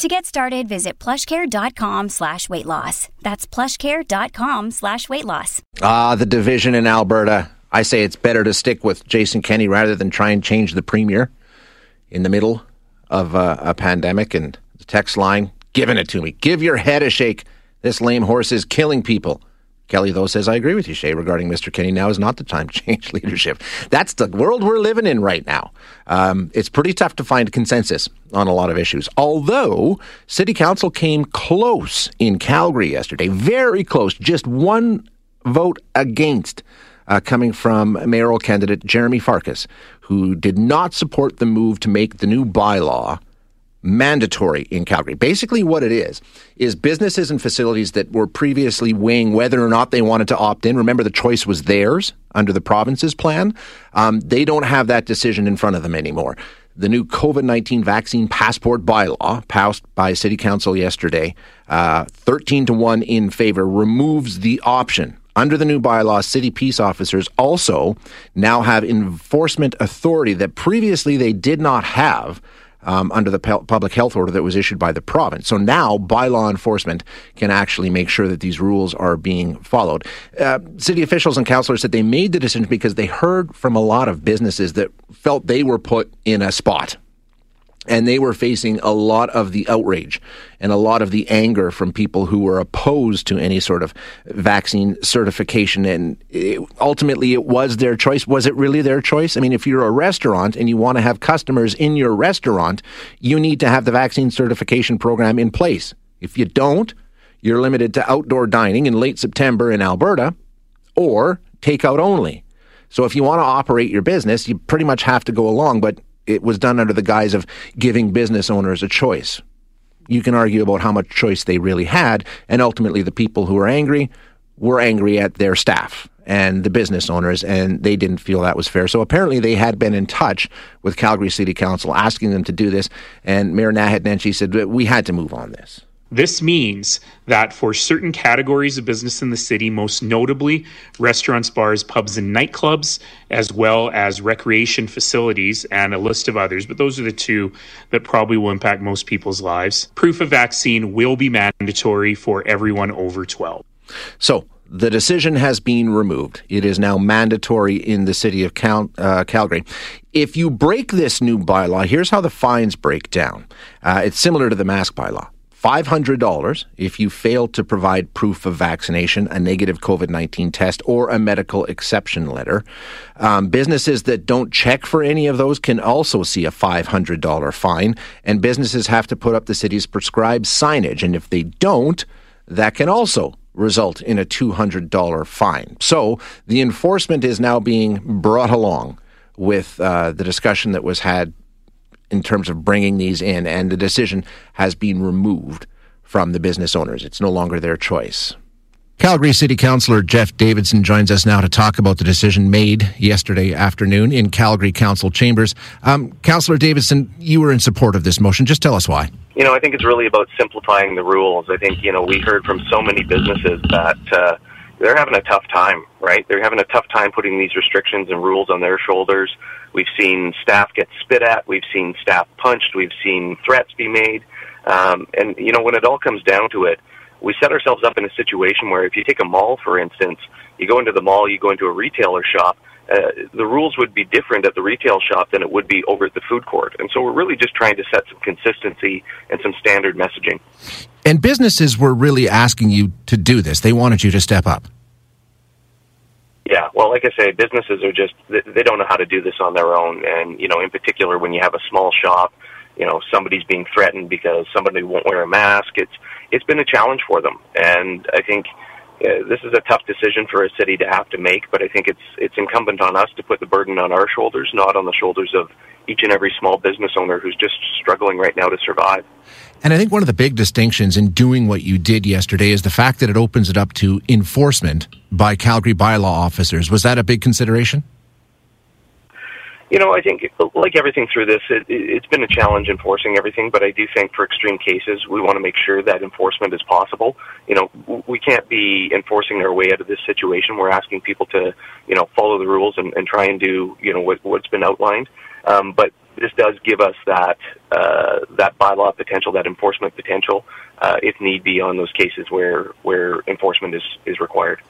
To get started, visit plushcare.com slash weight loss. That's plushcare.com slash weight loss. Ah, the division in Alberta. I say it's better to stick with Jason Kenney rather than try and change the premier in the middle of uh, a pandemic. And the text line, giving it to me. Give your head a shake. This lame horse is killing people. Kelly, though, says, I agree with you, Shay, regarding Mr. Kenney. Now is not the time to change leadership. That's the world we're living in right now. Um, it's pretty tough to find consensus on a lot of issues. Although City Council came close in Calgary yesterday, very close, just one vote against. Uh, coming from mayoral candidate Jeromy Farkas, who did not support the move to make the new bylaw mandatory in Calgary. Basically, what it is, is businesses and facilities that were previously weighing whether or not they wanted to opt in. Remember, the choice was theirs under the province's plan. Um, they don't have that decision in front of them anymore. The new COVID 19 vaccine passport bylaw, passed by City Council yesterday, uh, 13 to 1 in favor, removes the option under the new bylaw, city peace officers also now have enforcement authority that previously they did not have um, under the public health order that was issued by the province. So now bylaw enforcement can actually make sure that these rules are being followed. Uh, city officials and councillors said they made the decision because they heard from a lot of businesses that felt they were put in a spot and they were facing a lot of the outrage and a lot of the anger from people who were opposed to any sort of vaccine certification. And it, ultimately, it was their choice. Was it really their choice? I mean, if you're a restaurant and you want to have customers in your restaurant, you need to have the vaccine certification program in place. If you don't, you're limited to outdoor dining in late September in Alberta or takeout only. So if you want to operate your business, you pretty much have to go along. But it was done under the guise of giving business owners a choice. You can argue about how much choice they really had, and ultimately the people who were angry were angry at their staff and the business owners, and they didn't feel that was fair. So apparently they had been in touch with Calgary City Council asking them to do this, and Mayor Naheed Nenshi said, we had to move on this. This means that for certain categories of business in the city, most notably restaurants, bars, pubs, and nightclubs, as well as recreation facilities and a list of others, but those are the two that probably will impact most people's lives, proof of vaccine will be mandatory for everyone over 12. So, the decision has been removed. It is now mandatory in the city of Cal- uh, Calgary. If you break this new bylaw, here's how the fines break down. Uh, it's similar to the mask bylaw. $500 if you fail to provide proof of vaccination, a negative COVID 19 test, or a medical exception letter. Um, businesses that don't check for any of those can also see a $500 fine, and businesses have to put up the city's prescribed signage. And if they don't, that can also result in a $200 fine. So the enforcement is now being brought along with uh, the discussion that was had in terms of bringing these in, and the decision has been removed from the business owners. It's no longer their choice. Calgary City Councillor Jeff Davison joins us now to talk about the decision made yesterday afternoon in Calgary Council chambers. Um, Councillor Davison, you were in support of this motion. Just tell us why. You know, I think it's really about simplifying the rules. I think, you know, we heard from so many businesses that uh, they're having a tough time, right? They're having a tough time putting these restrictions and rules on their shoulders. We've seen staff get spit at. We've seen staff punched. We've seen threats be made. Um, and, you know, when it all comes down to it, we set ourselves up in a situation where if you take a mall, for instance, you go into the mall, you go into a retailer shop, uh, the rules would be different at the retail shop than it would be over at the food court. And so we're really just trying to set some consistency and some standard messaging. And businesses were really asking you to do this. They wanted you to step up. Yeah, well, like I say, businesses are just they don't know how to do this on their own, and you know, in particular, when you have a small shop, you know, somebody's being threatened because somebody won't wear a mask. It's it's been a challenge for them, and I think uh, this is a tough decision for a city to have to make, but I think it's it's incumbent on us to put the burden on our shoulders, not on the shoulders of each and every small business owner who's just struggling right now to survive. And I think one of the big distinctions in doing what you did yesterday is the fact that it opens it up to enforcement by Calgary bylaw officers. Was that a big consideration? You know, I think like everything through this, it, it's been a challenge enforcing everything. But I do think for extreme cases, we want to make sure that enforcement is possible. You know, we can't be enforcing our way out of this situation. We're asking people to, you know, follow the rules and, and try and do, you know, what, what's been outlined. Um, but this does give us that uh, that bylaw potential, that enforcement potential, uh, if need be, on those cases where where enforcement is is required.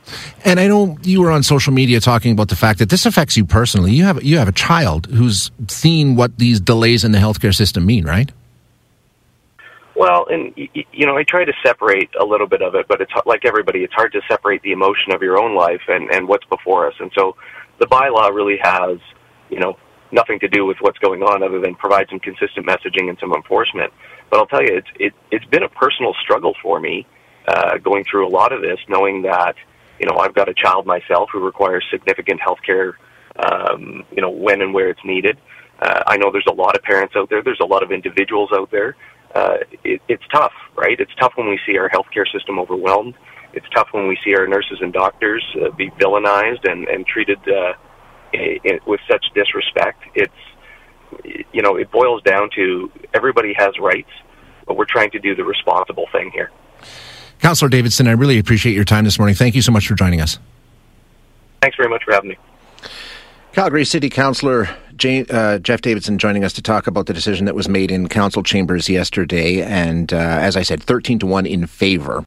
And I know you were on social media talking about the fact that this affects you personally. You have you have a child who's seen what these delays in the healthcare system mean, right? Well, and you know, I try to separate a little bit of it, but it's like everybody. It's hard to separate the emotion of your own life and and what's before us. And so, the bylaw really has, you know, nothing to do with what's going on other than provide some consistent messaging and some enforcement. But I'll tell you, it's it, it's been a personal struggle for me uh, going through a lot of this, knowing that you know I've got a child myself who requires significant health care, um, you know, when and where it's needed. Uh, I know there's a lot of parents out there. There's a lot of individuals out there. Uh, it, it's tough, right? It's tough when we see our healthcare system overwhelmed. It's tough when we see our nurses and doctors uh, be villainized and, and treated uh, with such disrespect. It's you know it boils down to everybody has rights, but we're trying to do the responsible thing here. Councillor Davison, I really appreciate your time this morning. Thank you so much for joining us. Thanks very much for having me. Calgary City Councillor uh, Jeff Davison joining us to talk about the decision that was made in council chambers yesterday, and uh, as I said, thirteen to one in favor